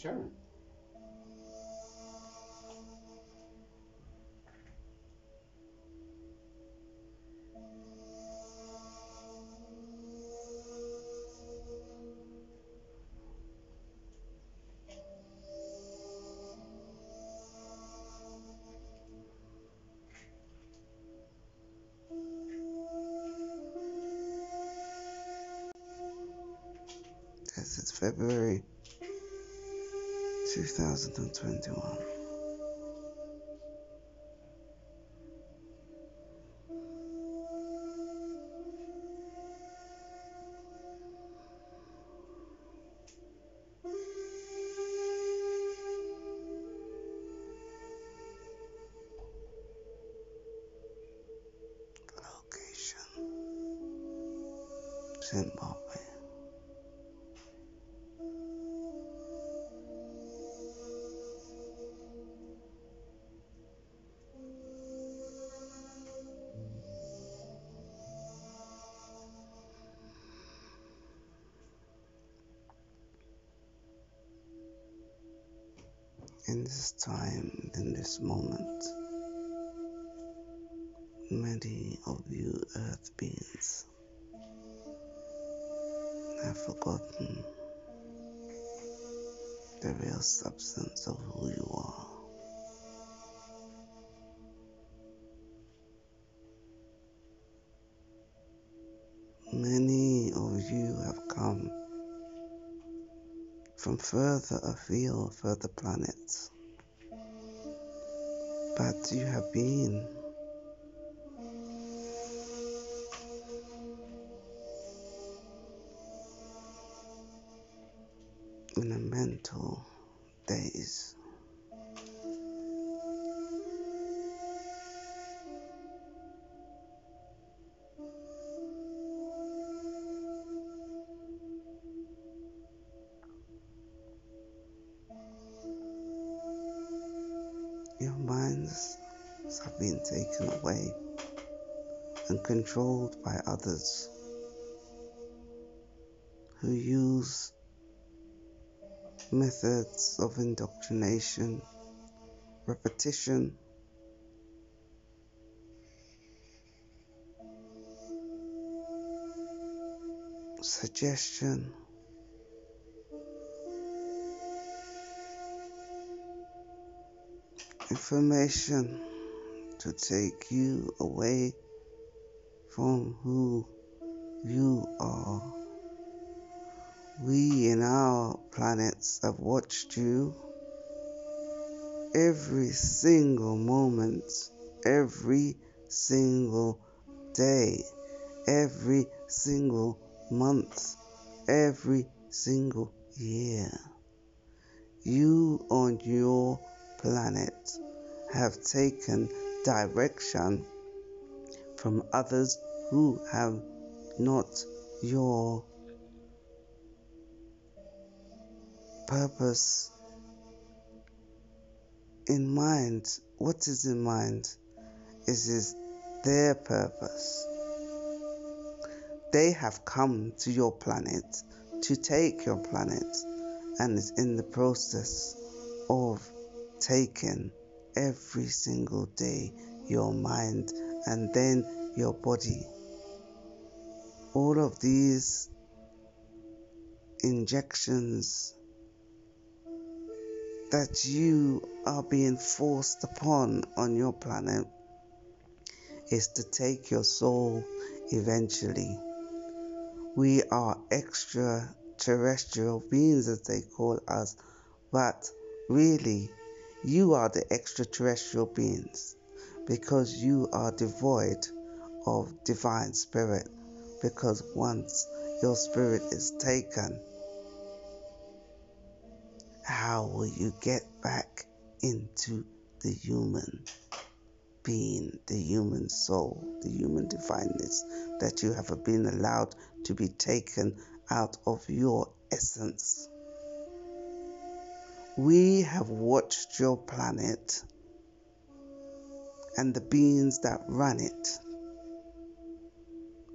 Turn. February 2021. In this time, in this moment, many of you earth beings have forgotten the real substance of who you are. Further afield, further planets. But you have been in a mental daze. Have been taken away and controlled by others who use methods of indoctrination, repetition, suggestion, information to take you away from who you are. We in our planets have watched you every single moment, every single day, every single month, every single year. You on your planet have taken direction from others who have not your purpose in mind. What is in mind? Is their purpose. They have come to your planet to take your planet and is in the process of taking every single day your mind and then your body. All of these injections that you are being forced upon on your planet is to take your soul eventually. We are extraterrestrial beings, as they call us, but really, you are the extraterrestrial beings because you are devoid of divine spirit. Because once your spirit is taken, how will you get back into the human being, the human soul, the human divineness that you have been allowed to be taken out of your essence? We have watched your planet and the beings that run it.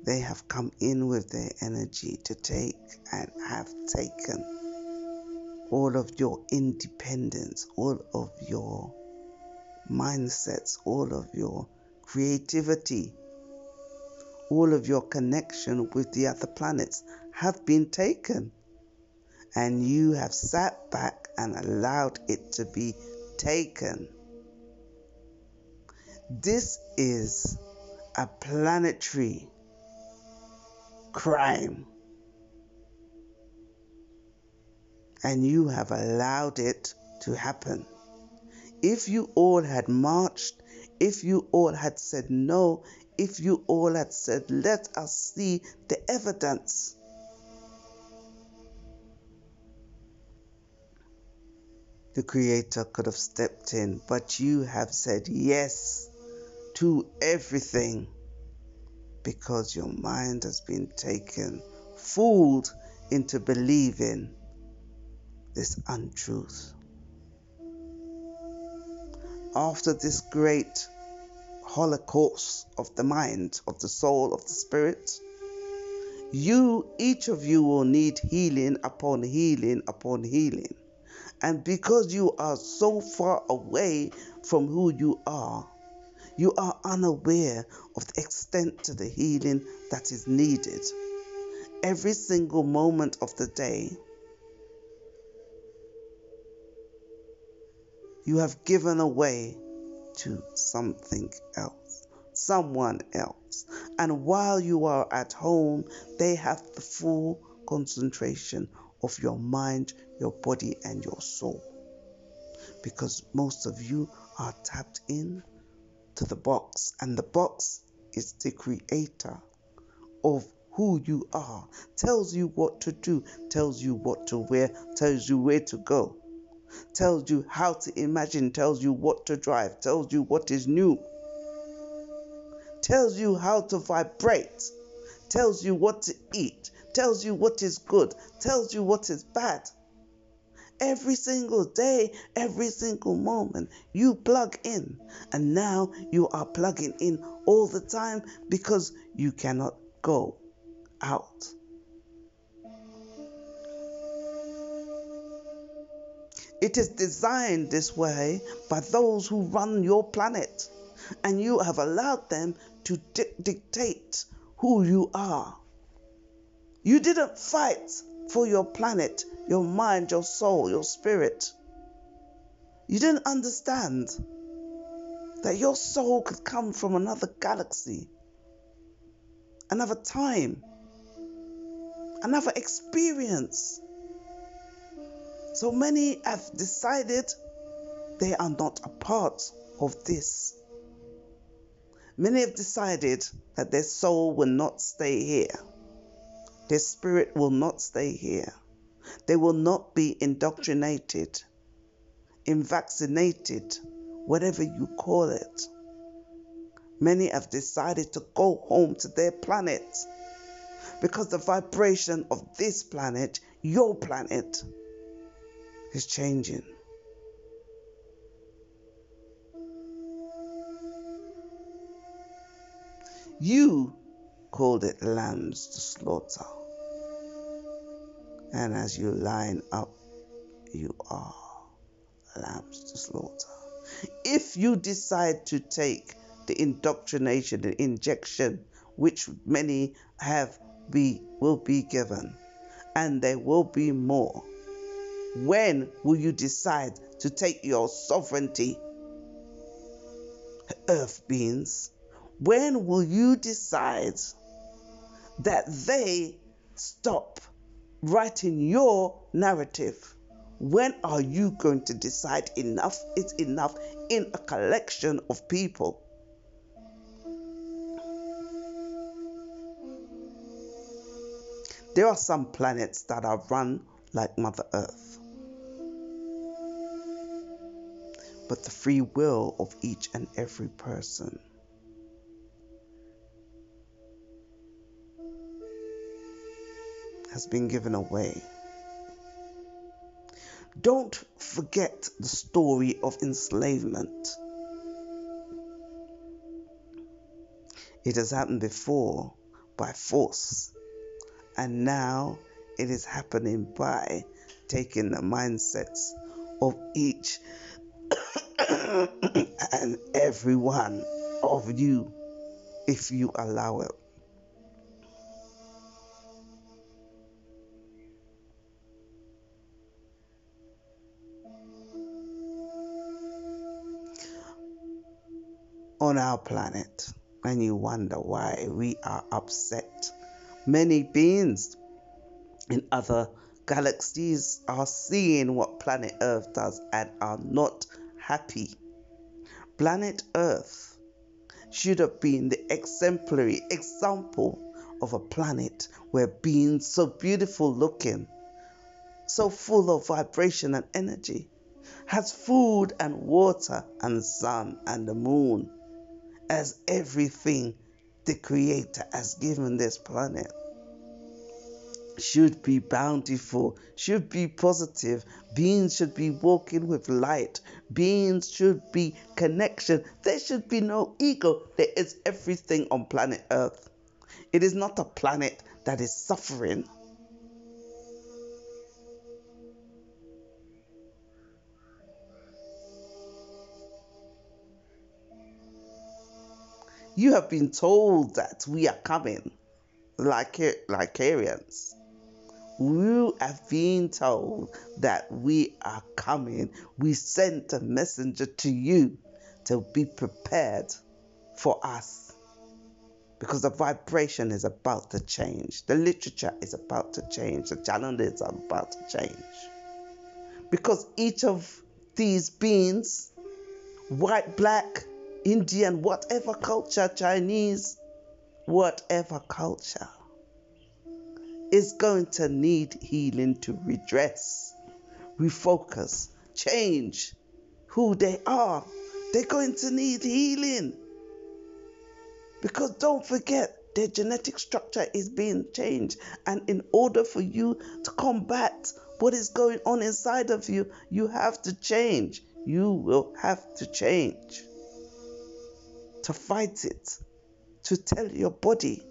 They have come in with their energy to take and have taken all of your independence, all of your mindsets, all of your creativity, all of your connection with the other planets have been taken. And you have sat back and allowed it to be taken. This is a planetary crime. And you have allowed it to happen. If you all had marched, if you all had said no, if you all had said, let us see the evidence. The Creator could have stepped in, but you have said yes to everything because your mind has been taken, fooled into believing this untruth. After this great holocaust of the mind, of the soul, of the spirit, you, each of you, will need healing upon healing upon healing. And because you are so far away from who you are, you are unaware of the extent to the healing that is needed. Every single moment of the day, you have given away to something else, someone else. And while you are at home, they have the full concentration of your mind, your body, and your soul. Because most of you are tapped in to the box, and the box is the creator of who you are, tells you what to do, tells you what to wear, tells you where to go, tells you how to imagine, tells you what to drive, tells you what is new, tells you how to vibrate, tells you what to eat, tells you what is good, tells you what is bad. Every single day, every single moment, you plug in. And now you are plugging in all the time because you cannot go out. It is designed this way by those who run your planet, and you have allowed them to di- dictate who you are. You didn't fight for your planet, your mind, your soul, your spirit. You didn't understand that your soul could come from another galaxy, another time, another experience. So many have decided they are not a part of this. Many have decided that their soul will not stay here. Their spirit will not stay here. They will not be indoctrinated, vaccinated, whatever you call it. Many have decided to go home to their planet because the vibration of this planet, your planet, is changing. You called it lambs to slaughter. And as you line up, you are lambs to slaughter. If you decide to take the indoctrination, the injection, which many have be will be given, and there will be more. When will you decide to take your sovereignty, earth beings? When will you decide that they stop writing your narrative. When are you going to decide enough is enough in a collection of people? There are some planets that are run like Mother Earth. But the free will of each and every person has been given away. Don't forget the story of enslavement. It has happened before by force, and now it is happening by taking the mindsets of each and every one of you if you allow it. On our planet, and you wonder why we are upset. Many beings in other galaxies are seeing what planet Earth does and are not happy. Planet Earth should have been the exemplary example of a planet where beings so beautiful looking, so full of vibration and energy, has food and water and sun and the moon as everything the Creator has given this planet should be bountiful, should be positive. Beings should be walking with light. Beings should be connection. There should be no ego. There is everything on planet Earth. It is not a planet that is suffering. You have been told that we are coming like like Lycrians. We have been told that we are coming. We sent a messenger to you to be prepared for us because the vibration is about to change. The literature is about to change. The challenges are about to change. Because each of these beings, white, black, Indian, whatever culture, Chinese, whatever culture, is going to need healing to redress, refocus, change who they are. They're going to need healing. Because don't forget, their genetic structure is being changed. And in order for you to combat what is going on inside of you, you have to change. You will have to change to fight it, to tell your body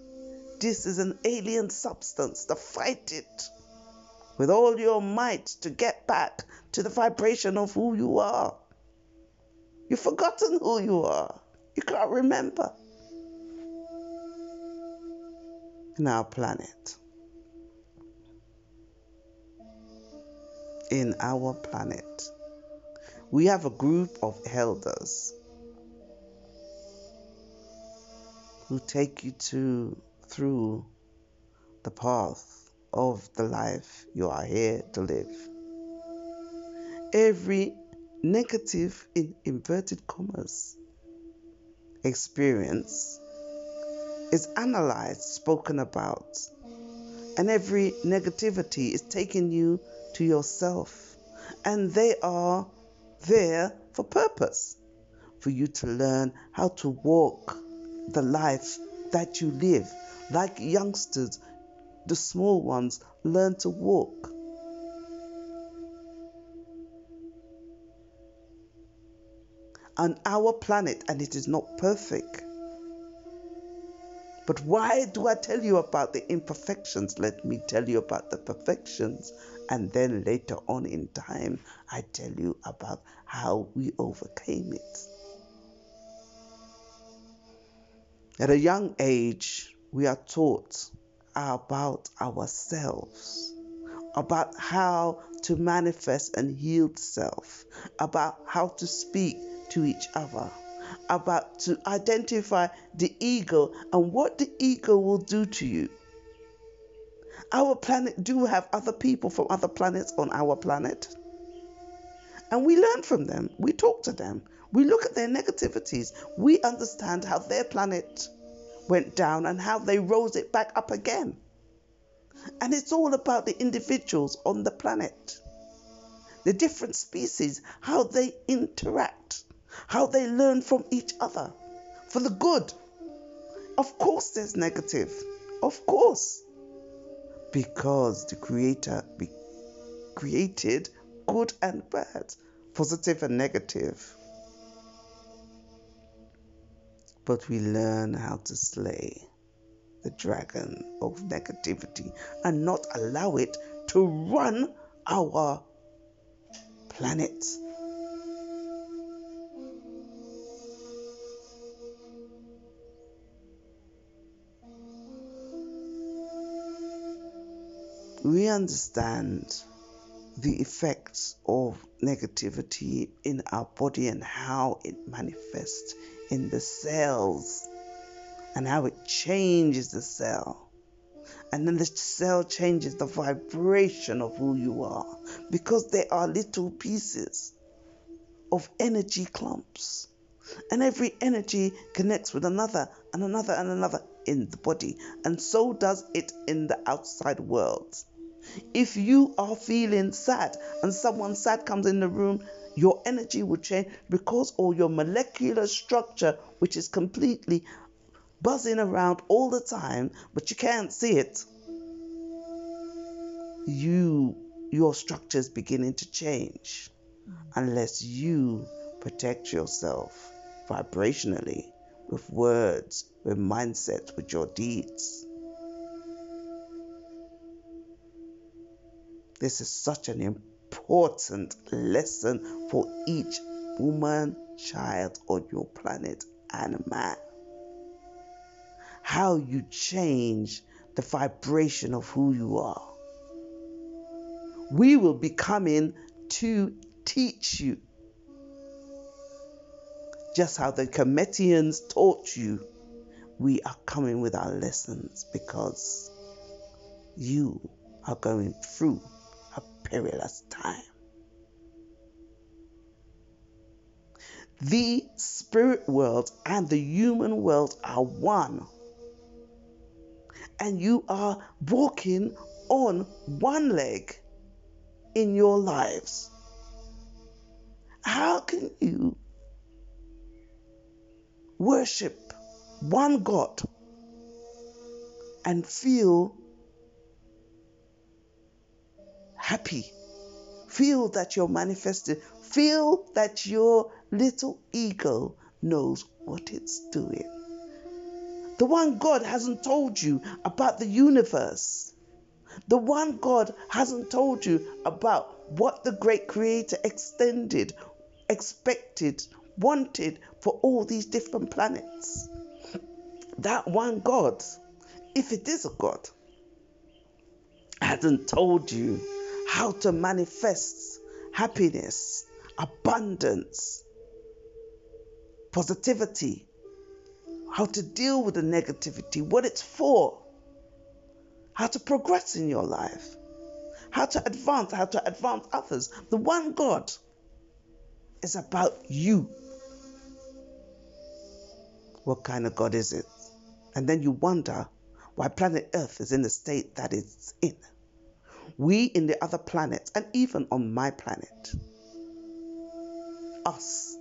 this is an alien substance, to fight it with all your might to get back to the vibration of who you are. You've forgotten who you are, you can't remember. In our planet, in our planet, we have a group of elders who take you to through the path of the life you are here to live. Every negative in inverted commas experience is analyzed, spoken about, and every negativity is taking you to yourself, and they are there for purpose for you to learn how to walk the life that you live. Like youngsters, the small ones learn to walk. On our planet, and it is not perfect. But why do I tell you about the imperfections? Let me tell you about the perfections. And then later on in time, I tell you about how we overcame it. At a young age, we are taught about ourselves, about how to manifest and heal self, about how to speak to each other, about to identify the ego and what the ego will do to you. Our planet do have other people from other planets on our planet. And we learn from them. We talk to them. We look at their negativities. We understand how their planet went down and how they rose it back up again. And it's all about the individuals on the planet, the different species, how they interact, how they learn from each other for the good. Of course, there's negative. Of course. Because the Creator created good and bad, positive and negative but we learn how to slay the dragon of negativity and not allow it to run our planet. We understand the effects of negativity in our body and how it manifests in the cells and how it changes the cell. And then the cell changes the vibration of who you are because there are little pieces of energy clumps. And every energy connects with another and another and another in the body. And so does it in the outside world. If you are feeling sad and someone sad comes in the room, your energy will change because all your molecular structure, which is completely buzzing around all the time, but you can't see it, you your structure is beginning to change unless you protect yourself vibrationally with words, with mindsets, with your deeds. This is such an important lesson for each woman, child on your planet and man. How you change the vibration of who you are. We will be coming to teach you just how the Cometians taught you. We are coming with our lessons because you are going through perilous time. The spirit world and the human world are one. And you are walking on one leg in your lives. How can you worship one God and feel happy. Feel that you're manifested. Feel that your little ego knows what it's doing. The one God hasn't told you about the universe. The one God hasn't told you about what the great creator extended, expected, wanted for all these different planets. That one God, if it is a God, hasn't told you how to manifest happiness, abundance, positivity, how to deal with the negativity, what it's for, how to progress in your life, how to advance, how to advance others. The one God is about you. What kind of God is it? And then you wonder why planet Earth is in the state that it's in we in the other planets, and even on my planet. Us,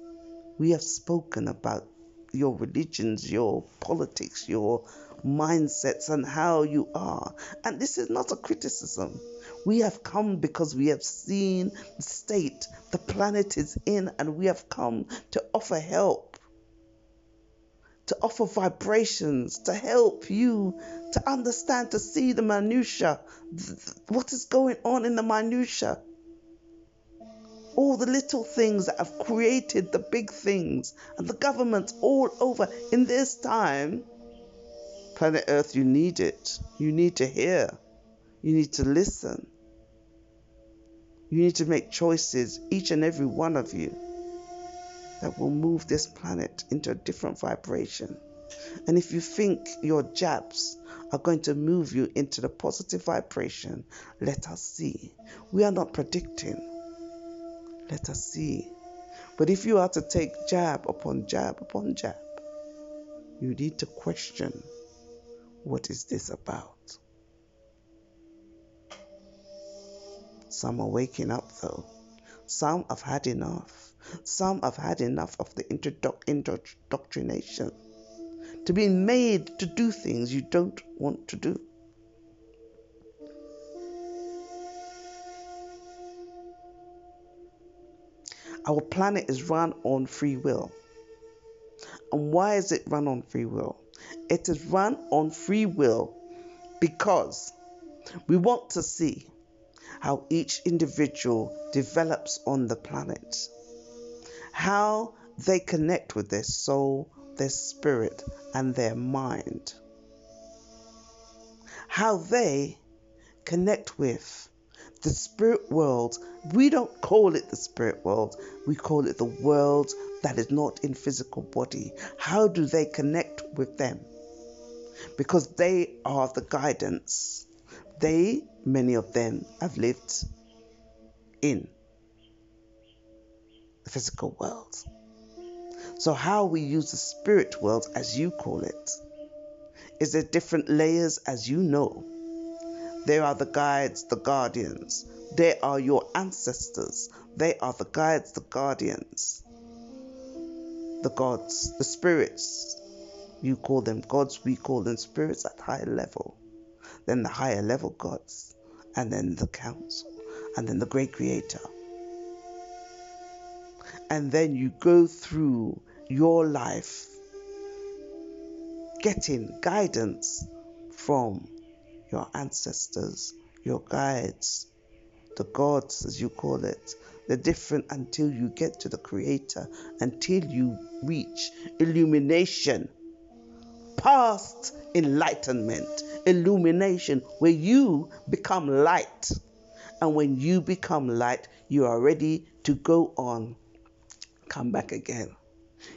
we have spoken about your religions, your politics, your mindsets, and how you are. And this is not a criticism. We have come because we have seen the state the planet is in, and we have come to offer help to offer vibrations, to help you to understand, to see the minutia, what is going on in the minutia. All the little things that have created the big things, and the governments all over in this time. Planet Earth, you need it. You need to hear. You need to listen. You need to make choices, each and every one of you that will move this planet into a different vibration. And if you think your jabs are going to move you into the positive vibration, let us see. We are not predicting. Let us see. But if you are to take jab upon jab upon jab, you need to question what is this about? Some are waking up though. Some have had enough. Some have had enough of the indoctrination to be made to do things you don't want to do. Our planet is run on free will. And why is it run on free will? It is run on free will because we want to see how each individual develops on the planet, how they connect with their soul, their spirit, and their mind, how they connect with the spirit world. We don't call it the spirit world, we call it the world that is not in physical body. How do they connect with them? Because they are the guidance. They, many of them, have lived in the physical world. So, how we use the spirit world, as you call it, is there different layers, as you know. There are the guides, the guardians. They are your ancestors. They are the guides, the guardians, the gods, the spirits. You call them gods, we call them spirits at higher level. Then the higher level gods, and then the council, and then the great creator. And then you go through your life getting guidance from your ancestors, your guides, the gods, as you call it. They're different until you get to the Creator, until you reach illumination, past enlightenment, illumination, where you become light. And when you become light, you are ready to go on, come back again.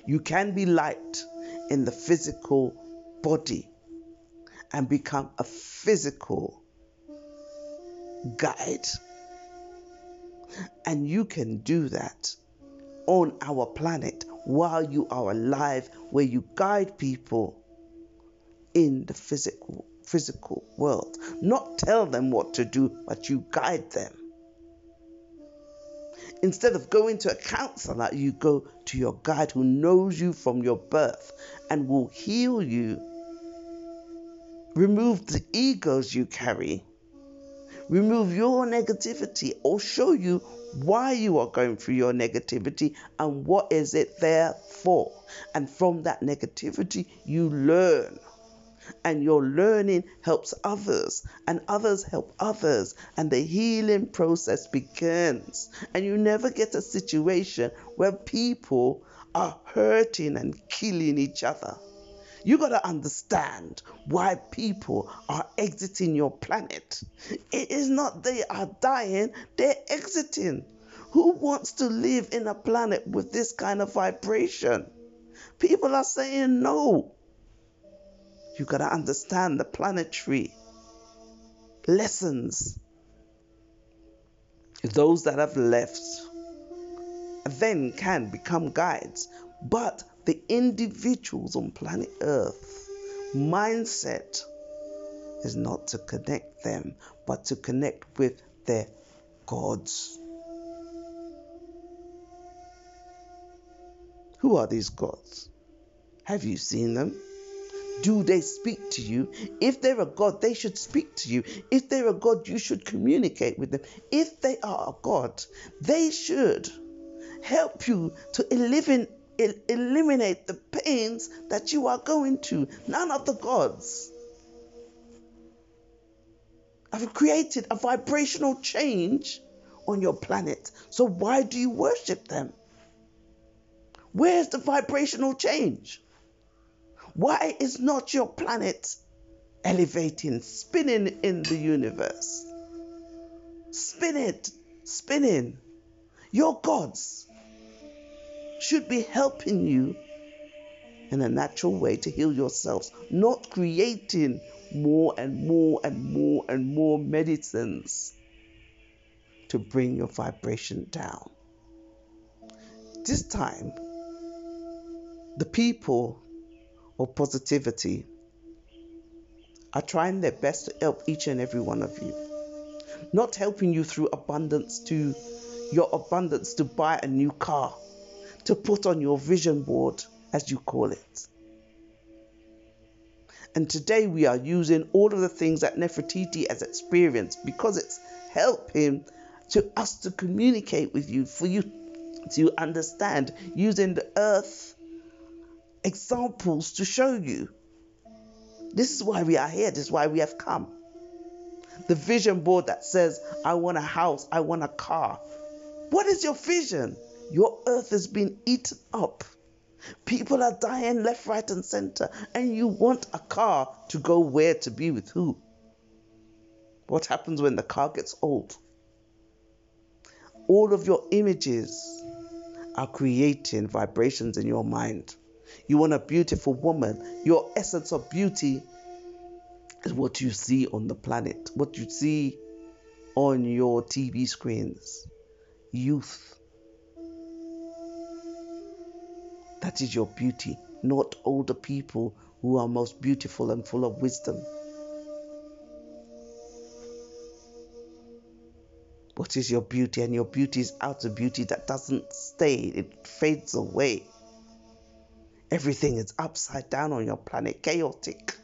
You can be light in the physical body and become a physical guide. And you can do that on our planet while you are alive, where you guide people in the physical physical world. Not tell them what to do, but you guide them. Instead of going to a counselor, you go to your guide who knows you from your birth and will heal you Remove the egos you carry. Remove your negativity or show you why you are going through your negativity and what is it there for. And from that negativity, you learn. And your learning helps others, and others help others, and the healing process begins. And you never get a situation where people are hurting and killing each other. You got to understand why people are exiting your planet. It is not they are dying, they're exiting. Who wants to live in a planet with this kind of vibration? People are saying no. You got to understand the planetary lessons. Those that have left then can become guides, but the individuals on planet Earth mindset is not to connect them, but to connect with their gods. Who are these gods? Have you seen them? Do they speak to you? If they're a God, they should speak to you. If they're a God, you should communicate with them. If they are a God, they should help you to in eliminate the pains that you are going to. None of the gods have created a vibrational change on your planet. So why do you worship them? Where's the vibrational change? Why is not your planet elevating, spinning in the universe? Spin it, spinning. Your gods should be helping you in a natural way to heal yourselves, not creating more and more and more and more medicines to bring your vibration down. This time, the people of positivity are trying their best to help each and every one of you. Not helping you through abundance to your abundance to buy a new car to put on your vision board, as you call it. And today we are using all of the things that Neferatiti has experienced because it's helping to us to communicate with you, for you to understand, using the earth examples to show you. This is why we are here, this is why we have come. The vision board that says, I want a house, I want a car. What is your vision? Your earth has been eaten up. People are dying left, right, and center, and you want a car to go where to be with who? What happens when the car gets old? All of your images are creating vibrations in your mind. You want a beautiful woman. Your essence of beauty is what you see on the planet, what you see on your TV screens. Youth. That is your beauty, not older people who are most beautiful and full of wisdom. What is your beauty? And your beauty is outer beauty that doesn't stay, it fades away. Everything is upside down on your planet, chaotic.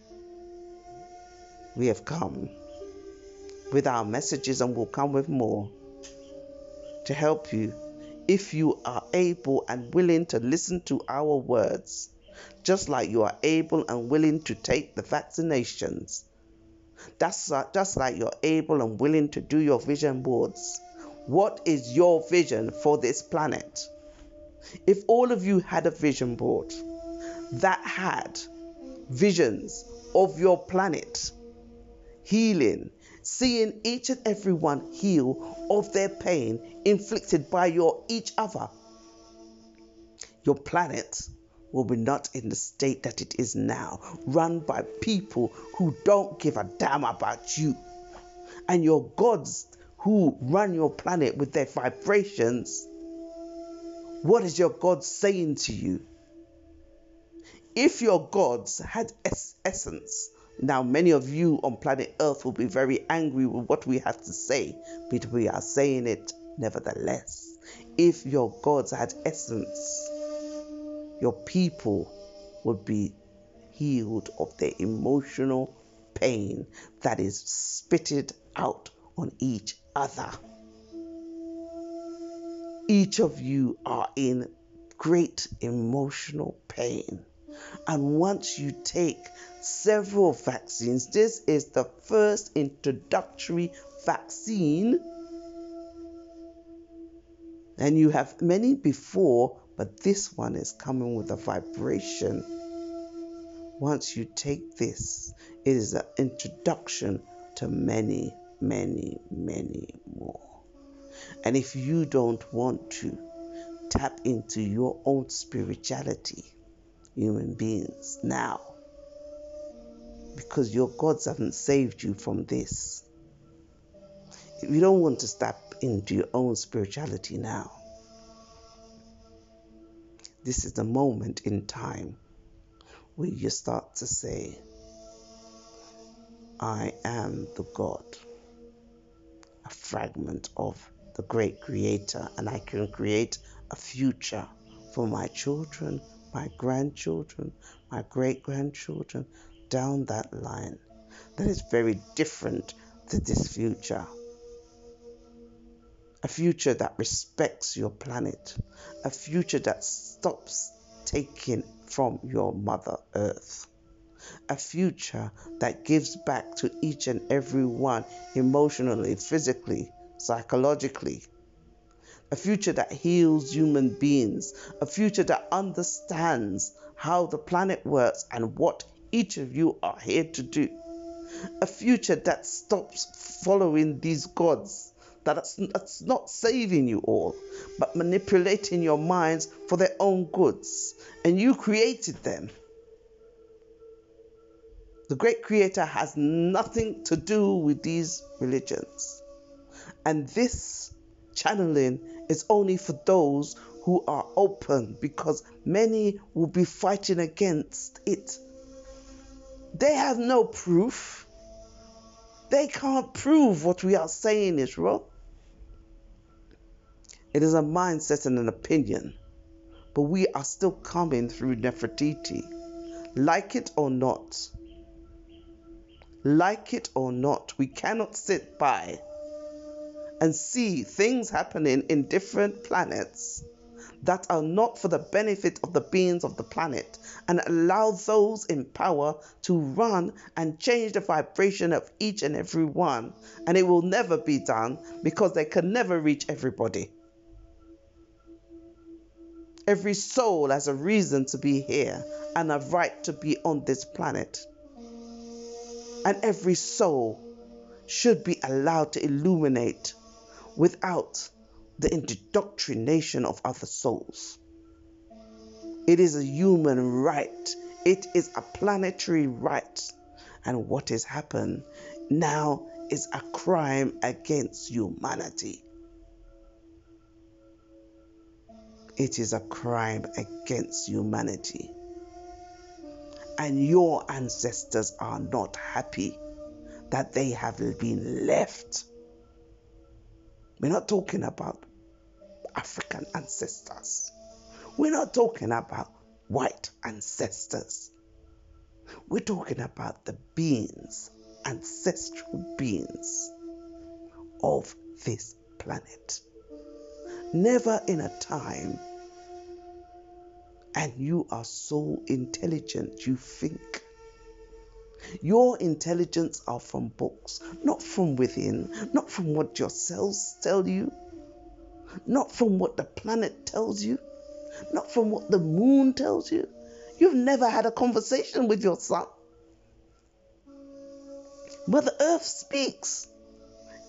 We have come with our messages and will come with more to help you if you are able and willing to listen to our words, just like you are able and willing to take the vaccinations that's just like you're able and willing to do your vision boards. What is your vision for this planet? If all of you had a vision board that had visions of your planet, healing, seeing each and every one heal of their pain inflicted by your each other, your planet will be not in the state that it is now, run by people who don't give a damn about you. And your gods who run your planet with their vibrations, what is your God saying to you? If your gods had es- essence, now many of you on planet Earth will be very angry with what we have to say, but we are saying it nevertheless. If your gods had essence, your people would be healed of their emotional pain that is spitted out on each other. Each of you are in great emotional pain. And once you take several vaccines, this is the first introductory vaccine, and you have many before but this one is coming with a vibration. Once you take this, it is an introduction to many, many, many more. And if you don't want to tap into your own spirituality, human beings, now, because your gods haven't saved you from this. If you don't want to step into your own spirituality now, this is the moment in time where you start to say, I am the God, a fragment of the great creator, and I can create a future for my children, my grandchildren, my great grandchildren, down that line. That is very different to this future. A future that respects your planet, a future that stops taking from your Mother Earth, a future that gives back to each and every one emotionally, physically, psychologically. A future that heals human beings, a future that understands how the planet works and what each of you are here to do. A future that stops following these gods that's, not saving you all, but manipulating your minds for their own goods. And you created them. The great creator has nothing to do with these religions. And this channeling is only for those who are open because many will be fighting against it. They have no proof. They can't prove what we are saying is wrong. It is a mindset and an opinion, but we are still coming through Neferatiti. Like it or not, like it or not, we cannot sit by and see things happening in different planets that are not for the benefit of the beings of the planet and allow those in power to run and change the vibration of each and every one. And it will never be done because they can never reach everybody. Every soul has a reason to be here and a right to be on this planet. And every soul should be allowed to illuminate without the indoctrination of other souls. It is a human right, it is a planetary right. And what has happened now is a crime against humanity. It is a crime against humanity. And your ancestors are not happy that they have been left. We're not talking about African ancestors. We're not talking about white ancestors. We're talking about the beings, ancestral beings of this planet. Never in a time, and you are so intelligent, you think. Your intelligence are from books, not from within, not from what your cells tell you, not from what the planet tells you, not from what the moon tells you. You've never had a conversation with your sun. Mother Earth speaks.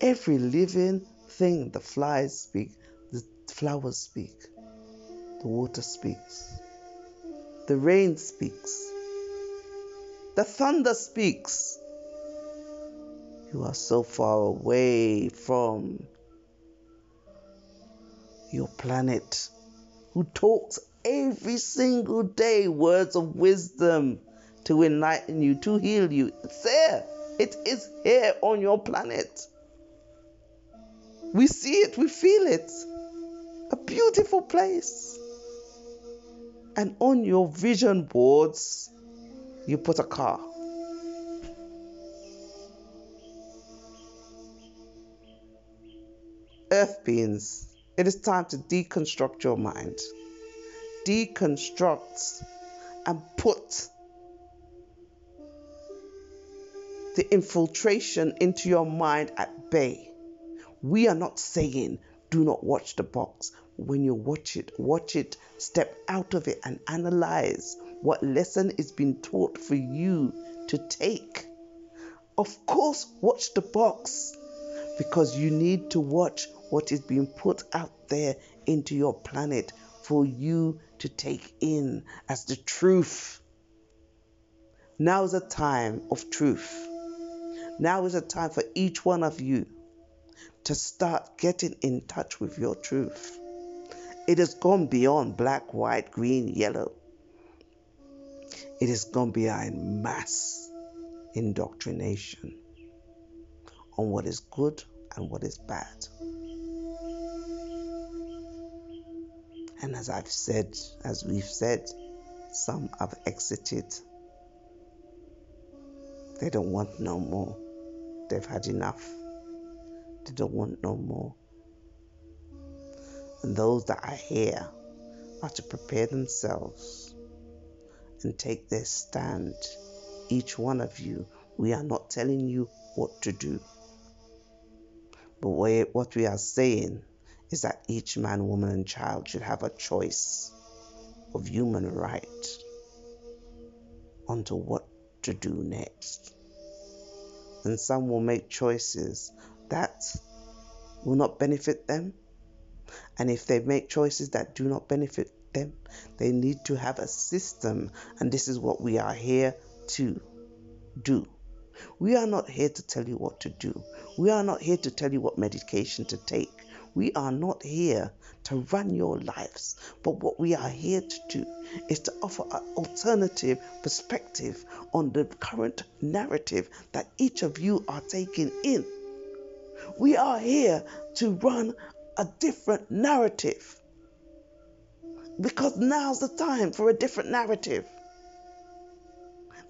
Every living thing, the flies speak, the flowers speak, the water speaks, the rain speaks, the thunder speaks. You are so far away from your planet who talks every single day words of wisdom to enlighten you, to heal you. It's there. It is here on your planet. We see it, we feel it. A beautiful place. And on your vision boards, you put a car. Earth beings it is time to deconstruct your mind. Deconstruct and put the infiltration into your mind at bay. We are not saying do not watch the box. When you watch it, watch it, step out of it, and analyze what lesson is being taught for you to take. Of course, watch the box because you need to watch what is being put out there into your planet for you to take in as the truth. Now is a time of truth. Now is a time for each one of you to start getting in touch with your truth. It has gone beyond black, white, green, yellow. It has gone beyond mass indoctrination on what is good and what is bad. And as I've said, as we've said, some have exited. They don't want no more. They've had enough. They don't want no more. And those that are here are to prepare themselves and take their stand. Each one of you, we are not telling you what to do. But what we are saying is that each man, woman, and child should have a choice of human right onto what to do next. And some will make choices that will not benefit them. And if they make choices that do not benefit them, they need to have a system. And this is what we are here to do. We are not here to tell you what to do. We are not here to tell you what medication to take. We are not here to run your lives, but what we are here to do is to offer an alternative perspective on the current narrative that each of you are taking in. We are here to run a different narrative because now's the time for a different narrative.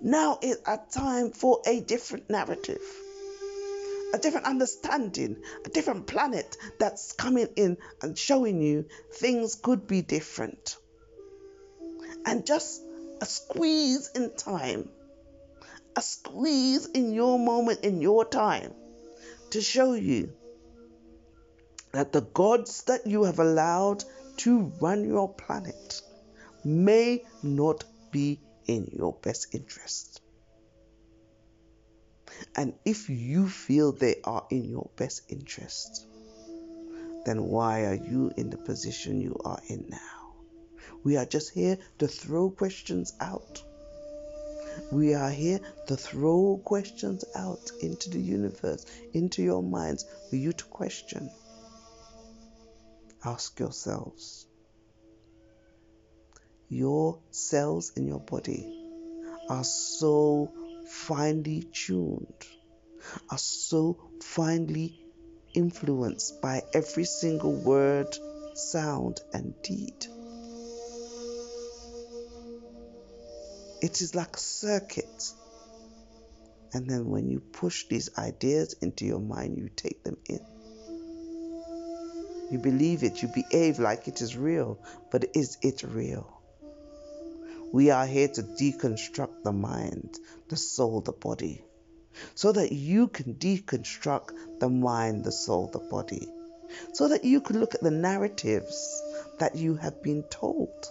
Now is a time for a different narrative a different understanding, a different planet that's coming in and showing you things could be different. And just a squeeze in time, a squeeze in your moment, in your time, to show you that the gods that you have allowed to run your planet may not be in your best interest. And if you feel they are in your best interest, then why are you in the position you are in now? We are just here to throw questions out. We are here to throw questions out into the universe, into your minds, for you to question. Ask yourselves your cells in your body are so finely tuned, are so finely influenced by every single word, sound, and deed. It is like a circuit. And then when you push these ideas into your mind, you take them in. You believe it, you behave like it is real, but is it real? We are here to deconstruct the mind, the soul, the body, so that you can deconstruct the mind, the soul, the body, so that you can look at the narratives that you have been told.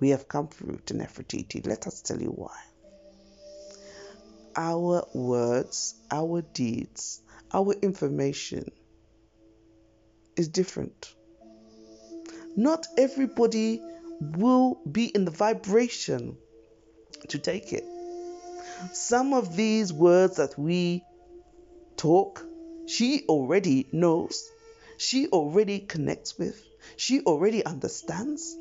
We have come through to Neferatiti. Let us tell you why. Our words, our deeds, our information is different not everybody will be in the vibration to take it. Some of these words that we talk, she already knows, she already connects with, she already understands.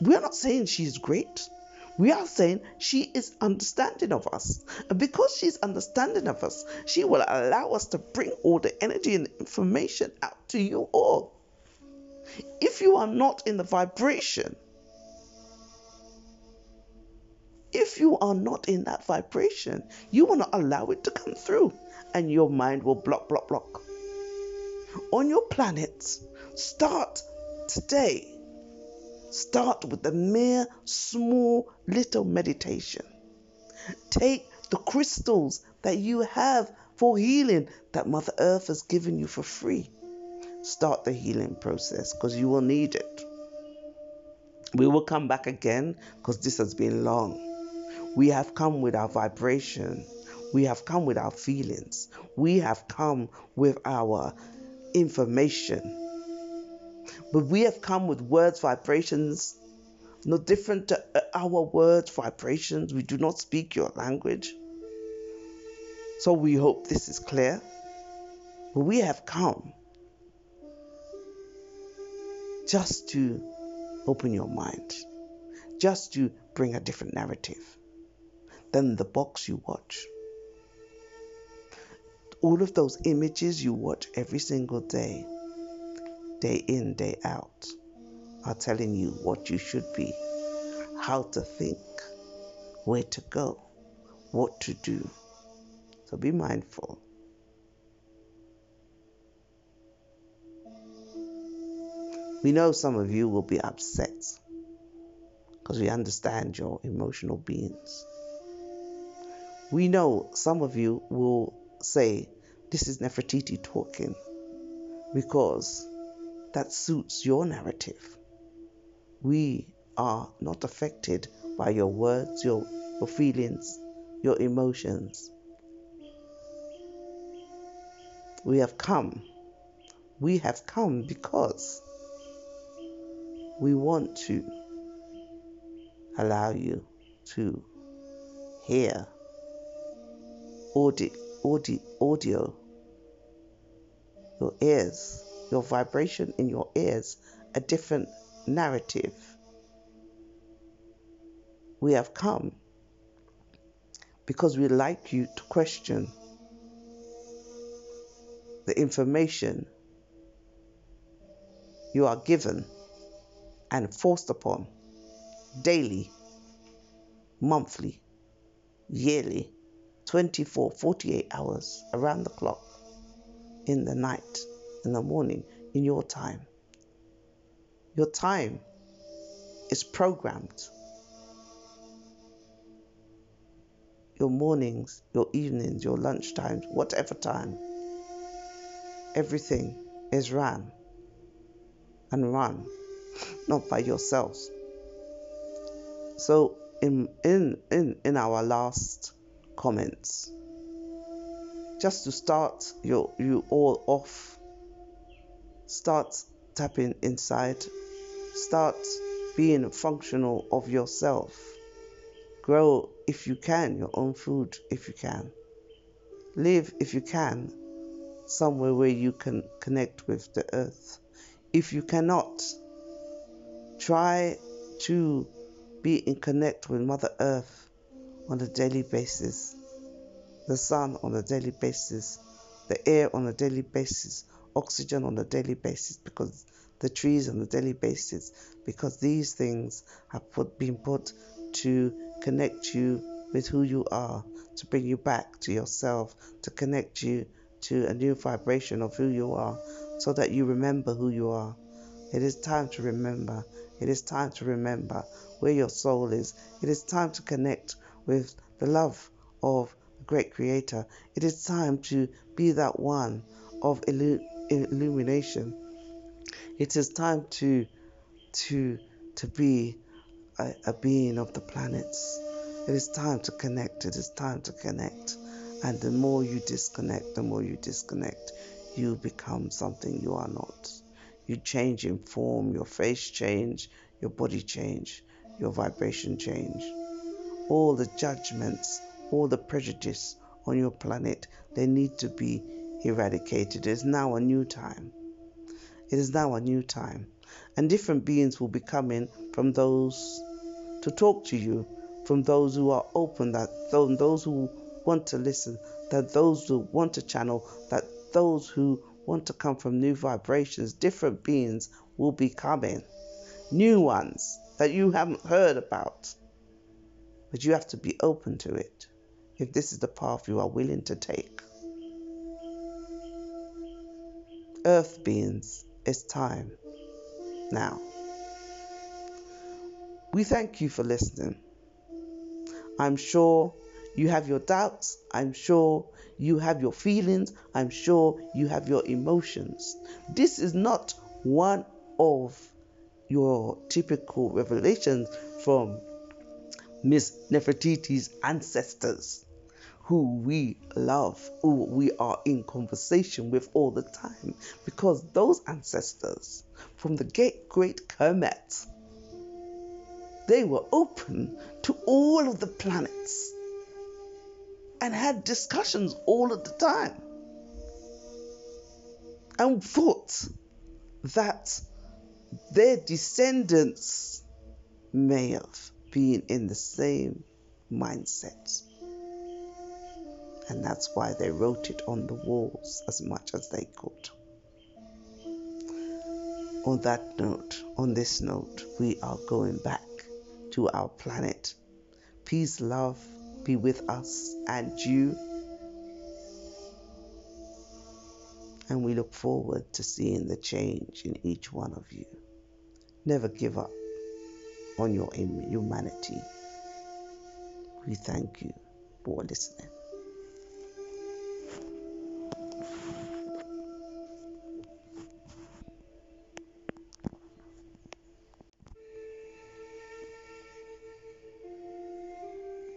We are not saying she's great. We are saying she is understanding of us. And because she's understanding of us, she will allow us to bring all the energy and information out to you all. If you are not in the vibration, if you are not in that vibration, you will not allow it to come through and your mind will block, block, block. On your planet, start today. Start with the mere small little meditation. Take the crystals that you have for healing that Mother Earth has given you for free start the healing process because you will need it. We will come back again because this has been long. We have come with our vibration. We have come with our feelings. We have come with our information. But we have come with words, vibrations, no different to uh, our words, vibrations. We do not speak your language. So we hope this is clear. But we have come just to open your mind, just to bring a different narrative than the box you watch. All of those images you watch every single day, day in, day out, are telling you what you should be, how to think, where to go, what to do. So be mindful. We know some of you will be upset because we understand your emotional beings. We know some of you will say, This is Neferatiti talking because that suits your narrative. We are not affected by your words, your, your feelings, your emotions. We have come. We have come because we want to allow you to hear audio, audio, audio, your ears, your vibration in your ears, a different narrative. We have come because we like you to question the information you are given and forced upon daily, monthly, yearly, 24, 48 hours around the clock, in the night, in the morning, in your time. Your time is programmed. Your mornings, your evenings, your lunch times, whatever time, everything is ran and run, not by yourselves. So in in in, in our last comments, just to start your you all off, start tapping inside, start being functional of yourself. Grow if you can your own food if you can. Live if you can somewhere where you can connect with the earth. If you cannot, try to be in connect with Mother Earth on a daily basis, the sun on a daily basis, the air on a daily basis, oxygen on a daily basis, because the trees on a daily basis, because these things have put, been put to connect you with who you are, to bring you back to yourself, to connect you to a new vibration of who you are so that you remember who you are. It is time to remember. It is time to remember where your soul is. It is time to connect with the love of the great creator. It is time to be that one of illu- illumination. It is time to to to be a, a being of the planets. It is time to connect. It is time to connect. And the more you disconnect, the more you disconnect, you become something you are not. You change in form, your face change, your body change, your vibration change. All the judgments, all the prejudice on your planet, they need to be eradicated. It is now a new time. It is now a new time. And different beings will be coming from those to talk to you, from those who are open, that those who want to listen, that those who want to channel, that those who want to come from new vibrations, different beings will be coming. New ones that you haven't heard about. But you have to be open to it if this is the path you are willing to take. Earth beings, it's time now. We thank you for listening. I'm sure you have your doubts. I'm sure you have your feelings. I'm sure you have your emotions. This is not one of your typical revelations from Miss Neferatiti's ancestors, who we love, who we are in conversation with all the time, because those ancestors from the great great Kemet, they were open to all of the planets and had discussions all of the time and thought that their descendants may have been in the same mindset. And that's why they wrote it on the walls as much as they could. On that note, on this note, we are going back to our planet. Peace, love, be with us and you. And we look forward to seeing the change in each one of you. Never give up on your humanity. We thank you for listening.